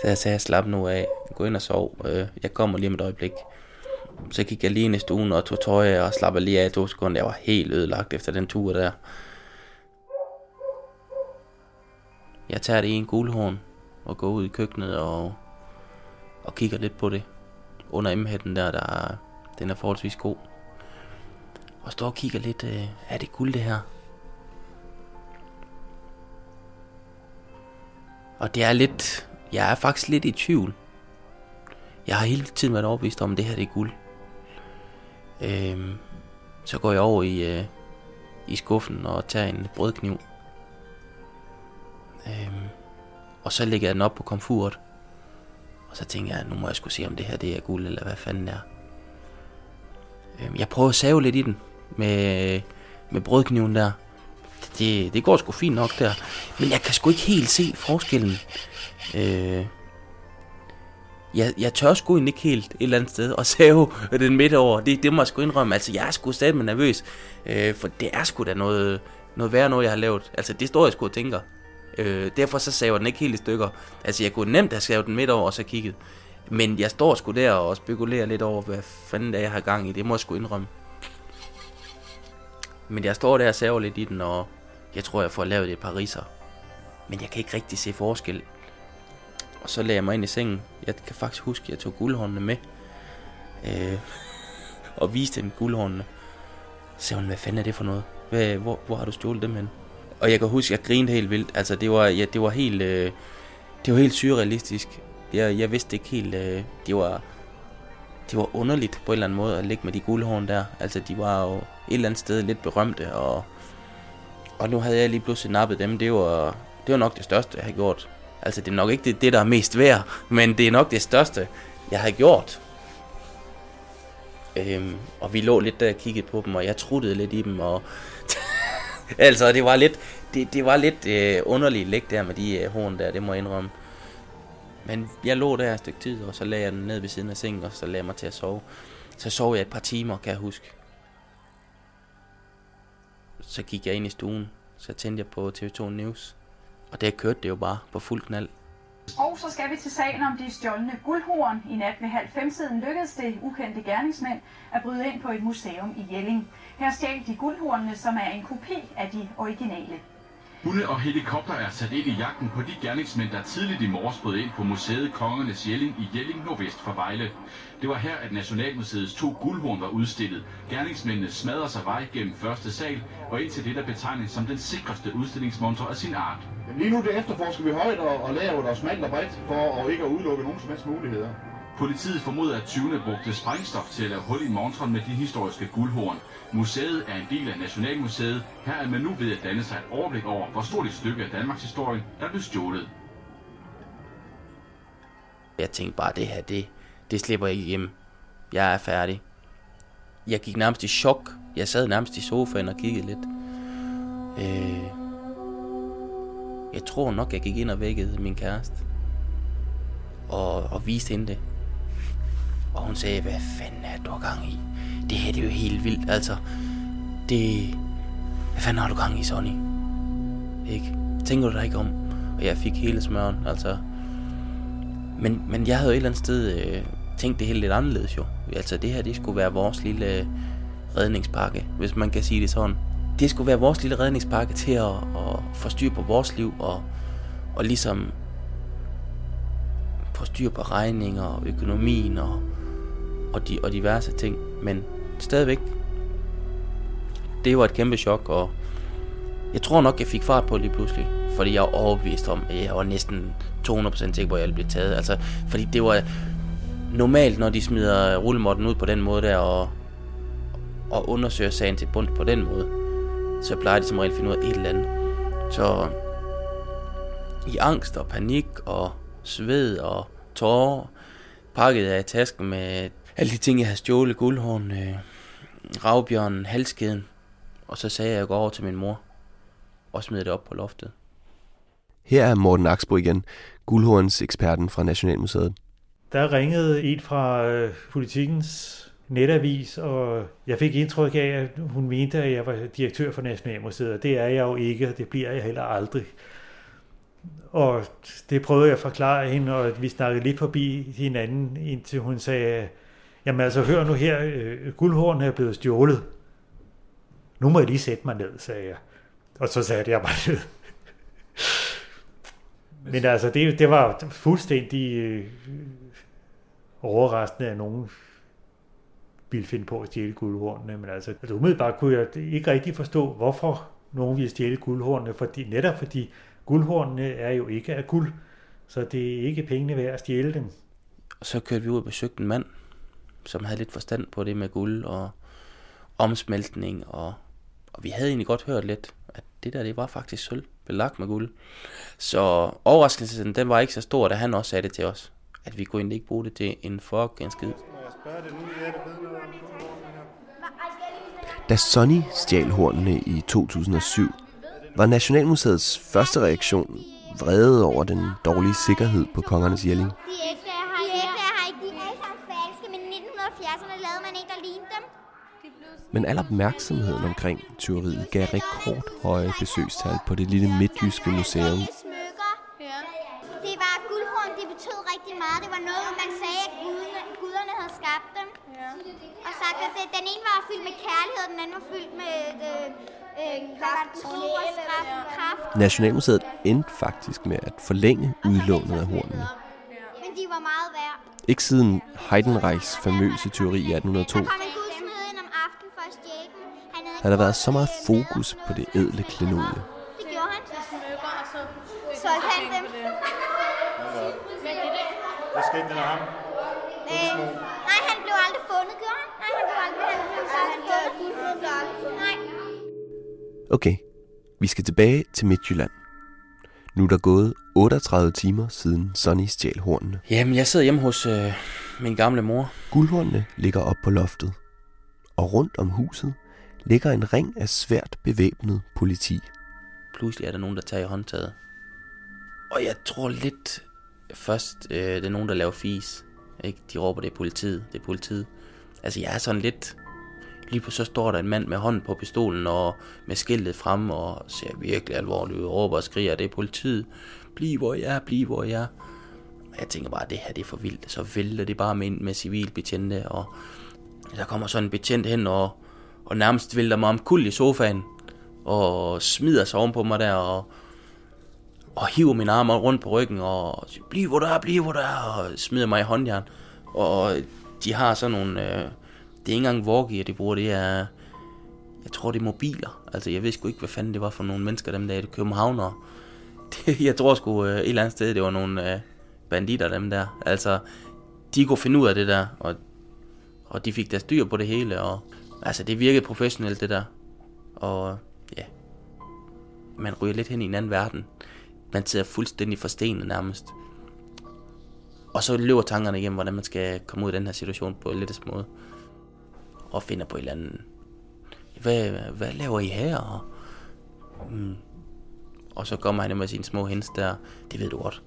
Så jeg sagde, slap nu af, gå ind og sov, øh, jeg kommer lige om et øjeblik. Så gik jeg lige ind i stuen og tog tøj og slappede lige af i to sekunder. Jeg var helt ødelagt efter den tur der. Jeg tager det i en guldhorn og går ud i køkkenet og, og kigger lidt på det. Under emhætten der, der er, den er forholdsvis god. Og står og kigger lidt, øh, er det guld det her? Og det er lidt, jeg er faktisk lidt i tvivl. Jeg har hele tiden været overbevist om, at det her det er guld. Øhm, så går jeg over i, øh, i skuffen og tager en brødkniv. Øhm, og så lægger jeg den op på komfuret. Og så tænker jeg, nu må jeg skulle se, om det her det er guld, eller hvad fanden det er. Øhm, jeg prøver at save lidt i den med, med brødkniven der. Det, det går sgu fint nok der. Men jeg kan sgu ikke helt se forskellen. Øh, jeg, jeg tør sgu egentlig ikke helt et eller andet sted at save den midt over. Det, det må jeg sgu indrømme. Altså, jeg er sgu stadig nervøs. Øh, for det er sgu da noget, noget værre noget, jeg har lavet. Altså, det står jeg sgu og tænker. Øh, derfor så saver den ikke helt i stykker. Altså, jeg kunne nemt have savet den midt over og så kigget. Men jeg står sgu der og spekulerer lidt over, hvad fanden det er, jeg har gang i. Det må jeg sgu indrømme. Men jeg står der og saver lidt i den, og jeg tror, jeg får lavet et par riser. Men jeg kan ikke rigtig se forskel. Og så lagde jeg mig ind i sengen. Jeg kan faktisk huske, at jeg tog guldhåndene med. Øh, og viste dem guldhåndene. Så sagde hun, hvad fanden er det for noget? Hvad, hvor, hvor har du stjålet dem hen? Og jeg kan huske, jeg grinede helt vildt. Altså, det var, ja, det var helt, øh, det var helt surrealistisk. Jeg, jeg vidste ikke helt, øh, det var, det var underligt på en eller anden måde at ligge med de guldhorn der. Altså, de var jo et eller andet sted lidt berømte, og, og nu havde jeg lige pludselig nappet dem. Det var, det var nok det største, jeg har gjort. Altså, det er nok ikke det, det, der er mest værd, men det er nok det største, jeg har gjort. Øhm, og vi lå lidt der og kiggede på dem, og jeg truttede lidt i dem, og altså, det var lidt, det, det var lidt øh, underligt læg der med de øh, horn der, det må jeg indrømme. Men jeg lå der et stykke tid, og så lagde jeg den ned ved siden af sengen, og så lagde jeg mig til at sove. Så sov jeg et par timer, kan jeg huske. Så gik jeg ind i stuen, så tændte jeg på TV2 News. Og der kørte det jo bare på fuld knald. Og så skal vi til sagen om de stjålne guldhorn. I nat ved halv fem siden lykkedes det ukendte gerningsmænd at bryde ind på et museum i Jelling. Her stjal de guldhornene, som er en kopi af de originale. Hunde og helikopter er sat ind i jagten på de gerningsmænd, der tidligt i morges brød ind på museet Kongernes Jelling i Jelling nordvest for Vejle. Det var her, at Nationalmuseets to guldhorn var udstillet. Gerningsmændene smadrer sig vej gennem første sal og ind til det, der betegnes som den sikreste udstillingsmontre af sin art. Lige nu det efterforsker vi højt og, og laver der smalt og bredt for at ikke at udelukke nogen som helst muligheder. Politiet formoder, at 20'erne brugte sprængstof til at lave hul i montren med de historiske guldhorn. Museet er en del af Nationalmuseet. Her er man nu ved at danne sig et overblik over, hvor stort et stykke af Danmarks historie, der blev stjålet. Jeg tænkte bare, det her, det, det slipper jeg ikke hjem. Jeg er færdig. Jeg gik nærmest i chok. Jeg sad nærmest i sofaen og kiggede lidt. Øh, jeg tror nok, jeg gik ind og vækkede min kæreste. Og, og viste hende det. Og hun sagde, hvad fanden er du gang i? Det her det er jo helt vildt, altså. Det... Hvad fanden har du gang i, Sonny? Ikke? Tænker du dig ikke om? Og jeg fik hele smøren, altså. Men, men jeg havde jo et eller andet sted øh, tænkt det helt lidt anderledes jo. Altså det her, det skulle være vores lille øh, redningspakke, hvis man kan sige det sådan. Det skulle være vores lille redningspakke til at, at få styr på vores liv og, og ligesom få styr på regninger og økonomien og, og, de, og diverse ting. Men stadigvæk, det var et kæmpe chok, og jeg tror nok, jeg fik fart på lige pludselig. Fordi jeg var overbevist om, at jeg var næsten 200% sikker på, at jeg blev taget. Altså, fordi det var, normalt, når de smider rullemotten ud på den måde der, og, og undersøger sagen til bund på den måde, så plejer de som regel at finde ud af et eller andet. Så i angst og panik og sved og tårer, pakket jeg i tasken med alle de ting, jeg havde stjålet, guldhorn, øh, ravbjørnen, halskeden. Og så sagde jeg, at jeg går over til min mor og smed det op på loftet. Her er Morten Axbo igen, guldhorns eksperten fra Nationalmuseet. Der ringede en fra øh, politikens netavis, og jeg fik indtryk af, at hun mente, at jeg var direktør for Nationalmuseet, og det er jeg jo ikke, og det bliver jeg heller aldrig. Og det prøvede jeg at forklare hende, og vi snakkede lidt forbi hinanden, indtil hun sagde, jamen altså hør nu her, øh, guldhorn er blevet stjålet. Nu må jeg lige sætte mig ned, sagde jeg. Og så satte jeg mig ned. Men altså, det, det var fuldstændig øh, overraskende, at nogen ville finde på at stjæle guldhornene. Men altså, altså umiddelbart kunne jeg ikke rigtig forstå, hvorfor nogen ville stjæle guldhornene, fordi, netop fordi guldhornene er jo ikke af guld, så det er ikke pengene værd at stjæle dem. Og så kørte vi ud og besøgte en mand, som havde lidt forstand på det med guld og omsmeltning, og, og vi havde egentlig godt hørt lidt, at det der, det var faktisk sølv, belagt med guld. Så overraskelsen, den var ikke så stor, da han også sagde det til os, at vi kunne egentlig ikke bruge det til en fuck en skid. Da Sonny stjal hornene i 2007, var Nationalmuseets første reaktion vrede over den dårlige sikkerhed på kongernes jælling. Men al opmærksomheden omkring tyveriet gav rekordhøje besøgstal på det lille midtjyske museum. Det var guldhorn, det betød rigtig meget. Det var noget, man sagde, at guderne, guderne havde skabt dem. Ja. Og sagt, at den ene var fyldt med kærlighed, og den anden var fyldt med øh, øh. Nationalmuseet endte faktisk med at forlænge udlånet af hornene. Men de var meget værd. Ikke siden Heidenreichs famøse teori i 1802 har der været så meget fokus på det ædle klenodie. Det gjorde han. Solgte han dem. Hvad skete der med ham? Øh, nej, han blev aldrig fundet, gjorde han? Nej, han blev aldrig, han blev aldrig fundet. Nej. Okay, vi skal tilbage til Midtjylland. Nu er der gået 38 timer siden Sonny stjal hornene. Jamen, jeg sidder hjemme hos øh, min gamle mor. Guldhornene ligger op på loftet, og rundt om huset ligger en ring af svært bevæbnet politi. Pludselig er der nogen, der tager i håndtaget. Og jeg tror lidt først, øh, det er nogen, der laver fis. Ikke? De råber, det er politiet, det er politiet. Altså, jeg er sådan lidt... Lige på så står der en mand med hånden på pistolen og med skiltet frem og ser virkelig alvorligt ud og råber og skriger, det er politiet. Bliv hvor jeg er, bliv hvor jeg er. Jeg tænker bare, det her det er for vildt. Så vælter det bare med med civilbetjente, og der kommer sådan en betjent hen og, og nærmest vælter mig omkuld i sofaen og smider sig ovenpå mig der og, og hiver min arm rundt på ryggen og siger, bliv hvor der er, bliv hvor der er, og smider mig i håndjern. Og de har sådan nogle, øh, det er ikke engang walkie, de bruger, det er, jeg tror det er mobiler. Altså jeg ved sgu ikke, hvad fanden det var for nogle mennesker dem der, i København, og Det, jeg tror sgu øh, et eller andet sted, det var nogle øh, banditter dem der. Altså, de kunne finde ud af det der, og, og de fik deres styr på det hele, og altså det virkede professionelt det der. Og ja, man ryger lidt hen i en anden verden. Man sidder fuldstændig forstenet nærmest. Og så løber tankerne igennem, hvordan man skal komme ud af den her situation på en lettest måde. Og finder på et eller andet... Hvad, hvad laver I her? Og, mm, og så kommer han med sine små hens der. Det ved du godt.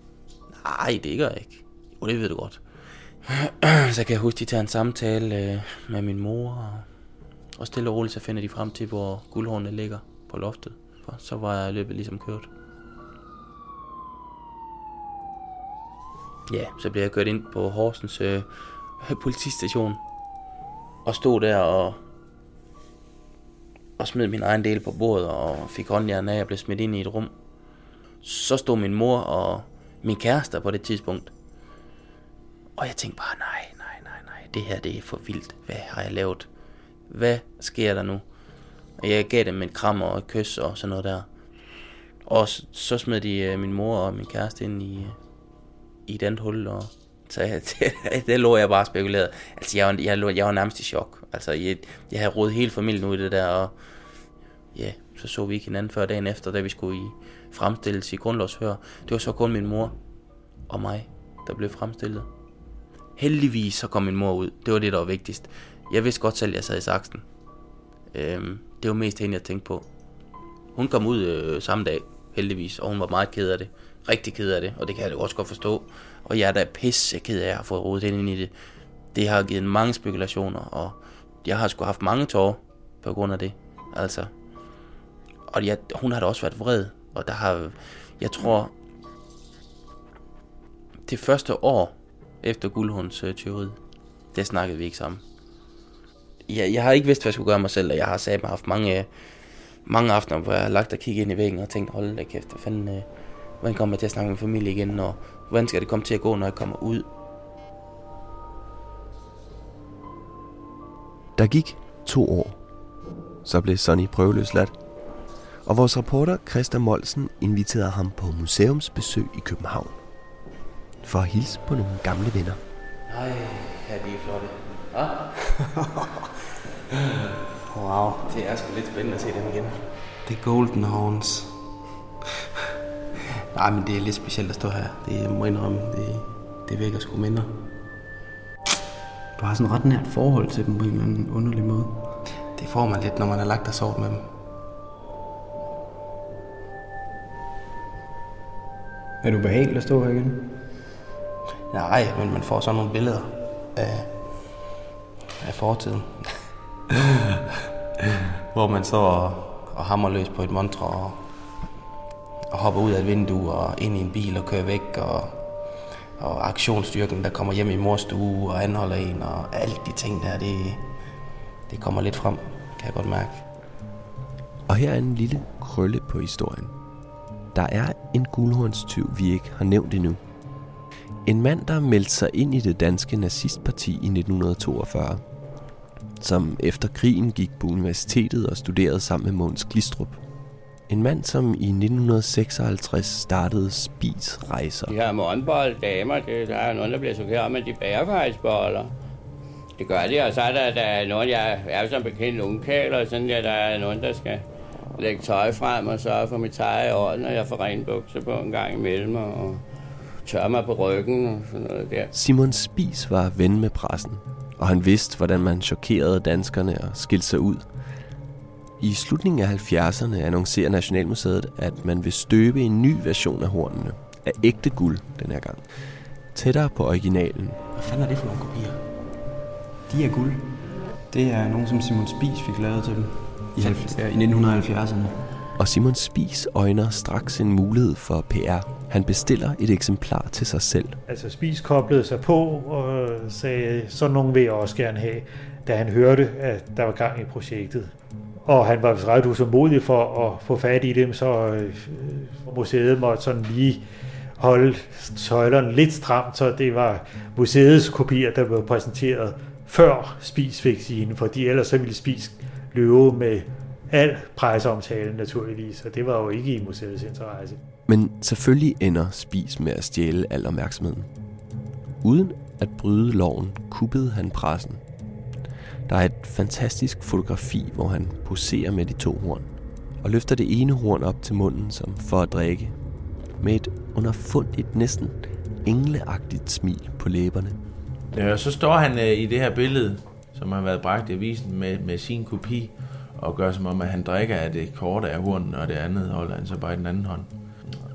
Nej, det gør jeg ikke. Jo, det ved du godt. så kan jeg huske, de tager en samtale øh, med min mor. Og, stille og roligt, så finder de frem til, hvor guldhårene ligger på loftet. For så var løbet ligesom kørt. Ja, så blev jeg kørt ind på Horsens øh, politistation. Og stod der og, og smed min egen del på bordet og fik håndjern af og blev smidt ind i et rum. Så stod min mor og min kæreste på det tidspunkt. Og jeg tænkte bare, nej, nej, nej, nej, det her det er for vildt. Hvad har jeg lavet? Hvad sker der nu? Og jeg gav dem et kram og et kys og sådan noget der. Og så, så smed de øh, min mor og min kæreste ind i, øh, i et andet hul og Så jeg, det, det lå jeg bare spekuleret. Altså, jeg, var- jeg, jeg var nærmest i chok. Altså, jeg, jeg havde rodet hele familien ud i det der, og ja, så så vi ikke hinanden før dagen efter, da vi skulle i fremstilles i grundlovshør. Det var så kun min mor og mig, der blev fremstillet. Heldigvis så kom min mor ud. Det var det, der var vigtigst. Jeg vidste godt selv, at jeg sad i saksen. Øhm, det var mest hende, jeg tænkte på. Hun kom ud øh, samme dag, heldigvis, og hun var meget ked af det. Rigtig ked af det, og det kan jeg da også godt forstå. Og jeg er da pisse ked af at have fået rodet ind i det. Det har givet mange spekulationer, og jeg har sgu haft mange tårer på grund af det. Altså. Og jeg, hun har da også været vred, og der har, jeg tror, det første år efter guldhunds øh, tyveri, det snakkede vi ikke sammen. Jeg, jeg har ikke vidst, hvad jeg skulle gøre mig selv, og jeg har sagt, haft mange, mange aftener, hvor jeg har lagt og kigget ind i væggen og tænkt, hold da kæft, hvad fanden, øh, hvordan kommer jeg til at snakke med familie igen, og hvordan skal det komme til at gå, når jeg kommer ud? Der gik to år. Så blev Sonny prøveløsladt. Og vores reporter Christa Molsen inviterede ham på museumsbesøg i København. For at hilse på nogle gamle venner. Nej, de er flotte. Ja? Wow. Det er sgu lidt spændende at se dem igen. Det er Golden Horns. Nej, men det er lidt specielt at stå her. Det jeg må indrømme. Det, det vækker sgu minder. Du har sådan et ret nært forhold til dem på en eller anden underlig måde. Det får man lidt, når man har lagt og sovet med dem. Er du behageligt at stå her igen? Nej, men man får sådan nogle billeder af, af fortiden. Hvor man så og, og hammer løs på et montre og, og hopper ud af et vindue og ind i en bil og kører væk og, og aktionsstyrken, der kommer hjem i mors stue og anholder en og alle de ting der, det, det kommer lidt frem, kan jeg godt mærke. Og her er en lille krølle på historien. Der er en guldhornstyv, vi ikke har nævnt endnu. En mand, der meldte sig ind i det danske nazistparti i 1942. Som efter krigen gik på universitetet og studerede sammen med Måns Glistrup. En mand, som i 1956 startede Spis Rejser. De her morgenbold damer, det, der er nogen, der bliver chokeret om, at de bager faktisk boller. Det gør de, og så er der, der er nogen, jeg er som bekendt ungkæler, sådan der, der er nogen, der skal lægge tøj frem og sørge for mit tøj i orden, og jeg får rene bukser på en gang imellem, og tørre mig på ryggen og sådan noget der. Simon Spis var ven med pressen, og han vidste, hvordan man chokerede danskerne og skilte sig ud. I slutningen af 70'erne annoncerer Nationalmuseet, at man vil støbe en ny version af hornene. Af ægte guld den her gang. Tættere på originalen. Hvad fanden er det for nogle kopier? De er guld. Det er nogen, som Simon Spies fik lavet til dem i, ja, i 1970'erne. Og Simon Spis øjner straks en mulighed for PR. Han bestiller et eksemplar til sig selv. Altså Spis koblede sig på og sagde, sådan nogen vil jeg også gerne have, da han hørte, at der var gang i projektet. Og han var ret utålmodig for at få fat i dem, så øh, museet måtte sådan lige holde tøjlerne lidt stramt, så det var museets kopier, der blev præsenteret før Spis fik sine, fordi ellers så ville Spis løbe med al presseomtalen naturligvis, og det var jo ikke i museets interesse. Men selvfølgelig ender Spis med at stjæle al opmærksomheden. Uden at bryde loven, kuppede han pressen. Der er et fantastisk fotografi, hvor han poserer med de to horn, og løfter det ene horn op til munden som for at drikke, med et underfundigt, næsten engleagtigt smil på læberne. Ja, og så står han øh, i det her billede, som har været bragt i avisen med, med sin kopi, og gør som om, at han drikker af det korte af hornen, og det andet holder han så bare i den anden hånd.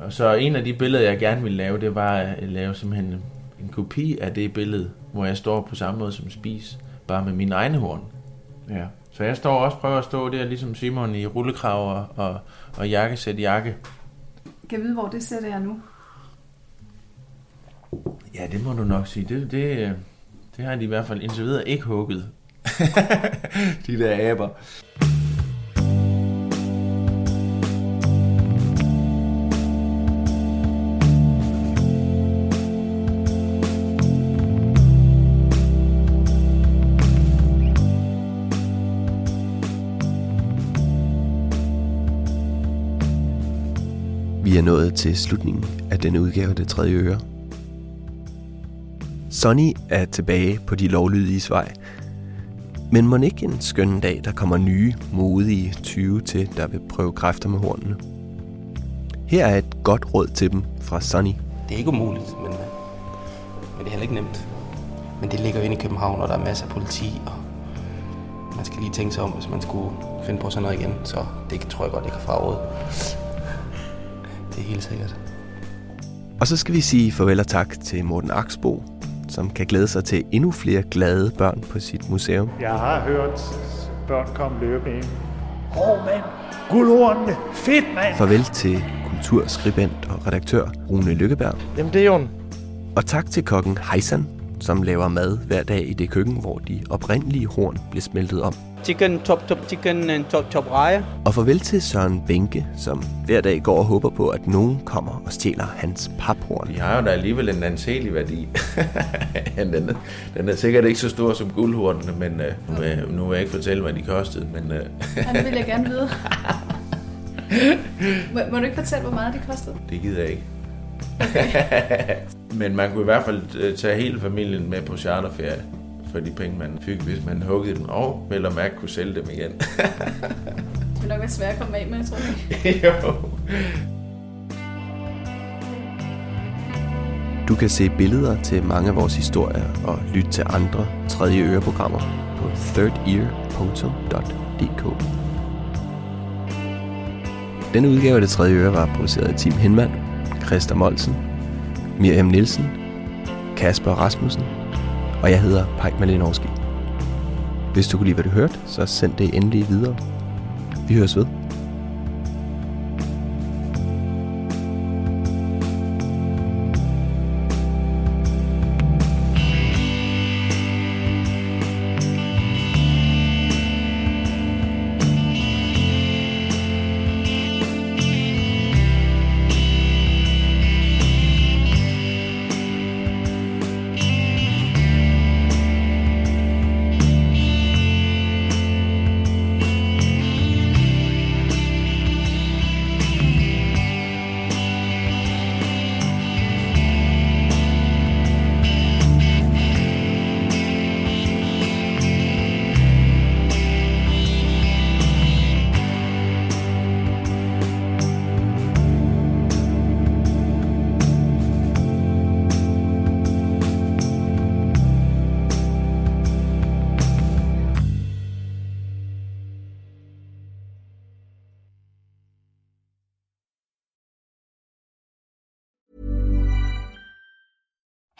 Og så en af de billeder, jeg gerne ville lave, det var at lave simpelthen en kopi af det billede, hvor jeg står på samme måde som Spis, bare med mine egne horn. Ja. Så jeg står også prøver at stå der, ligesom Simon, i rullekrav og, og, og jakkesæt jakke. Kan jeg vide, hvor det sæt er nu? Ja, det må du nok sige. Det, det, det har de i hvert fald indtil videre ikke hugget. de der aber. Vi er nået til slutningen af denne udgave af Det Tredje Øre. Sonny er tilbage på de lovlydige vej. Men må ikke en skøn dag, der kommer nye, modige 20 til, der vil prøve kræfter med hornene. Her er et godt råd til dem fra Sonny. Det er ikke umuligt, men, øh, men det er heller ikke nemt. Men det ligger jo inde i København, og der er masser af politi, og man skal lige tænke sig om, hvis man skulle finde på sådan noget igen. Så det tror jeg godt, jeg kan fraråde. Det er helt sikkert. Og så skal vi sige farvel og tak til Morten Aksbo, som kan glæde sig til endnu flere glade børn på sit museum. Jeg har hørt børn komme løbende ind. Åh, oh, mand! Guldhornene! Fedt, mand! Farvel til kulturskribent og redaktør Rune Lykkeberg. Jamen, det er jo Og tak til kokken Heisan, som laver mad hver dag i det køkken, hvor de oprindelige horn blev smeltet om. Chicken, top, top chicken and top, top rejer. Og farvel til Søren Bænke, som hver dag går og håber på, at nogen kommer og stjæler hans paphorn. De har jo da alligevel en anselig værdi. den, er, den er sikkert ikke så stor som guldhornene, men uh, nu, vil, nu vil jeg ikke fortælle, hvad de kostede. Men, uh... Han vil jeg gerne vide. må, må du ikke fortælle, hvor meget de kostede? Det gider jeg ikke. Men man kunne i hvert fald tage hele familien med på charterferie for de penge, man fik, hvis man huggede dem, og vel og mærke kunne sælge dem igen. det vil nok være svært at komme af med, tror jeg. jo. Du kan se billeder til mange af vores historier og lytte til andre tredje øreprogrammer på thirdear.dk. Denne udgave af det tredje øre var produceret af Tim Hinman, Christa Molsen, Miriam Nielsen, Kasper Rasmussen og jeg hedder Pajk Malinowski. Hvis du kunne lide, hvad du hørte, så send det endelig videre. Vi høres ved.